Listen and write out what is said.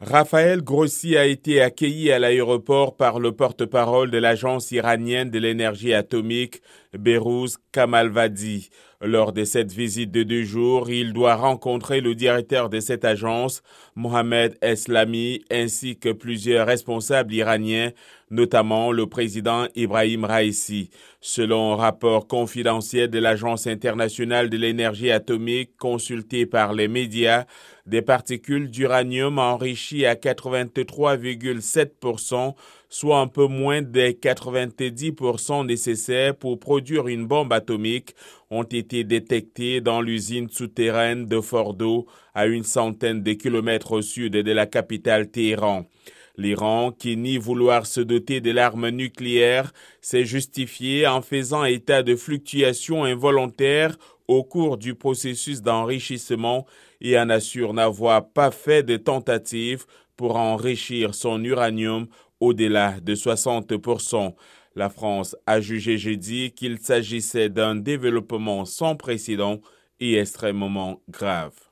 Raphaël Grossi a été accueilli à l'aéroport par le porte-parole de l'agence iranienne de l'énergie atomique, Berouz Kamalvadi. Lors de cette visite de deux jours, il doit rencontrer le directeur de cette agence, Mohamed Eslami, ainsi que plusieurs responsables iraniens, notamment le président Ibrahim Raisi. Selon un rapport confidentiel de l'Agence internationale de l'énergie atomique consulté par les médias, des particules d'uranium enrichies à 83,7%, soit un peu moins des 90% nécessaires pour produire une bombe atomique, ont été détectés dans l'usine souterraine de Fordo, à une centaine de kilomètres au sud de la capitale Téhéran. L'Iran, qui nie vouloir se doter de l'arme nucléaire, s'est justifié en faisant état de fluctuations involontaires au cours du processus d'enrichissement et en assure n'avoir pas fait de tentatives pour enrichir son uranium au-delà de 60%. La France a jugé jeudi qu'il s'agissait d'un développement sans précédent et extrêmement grave.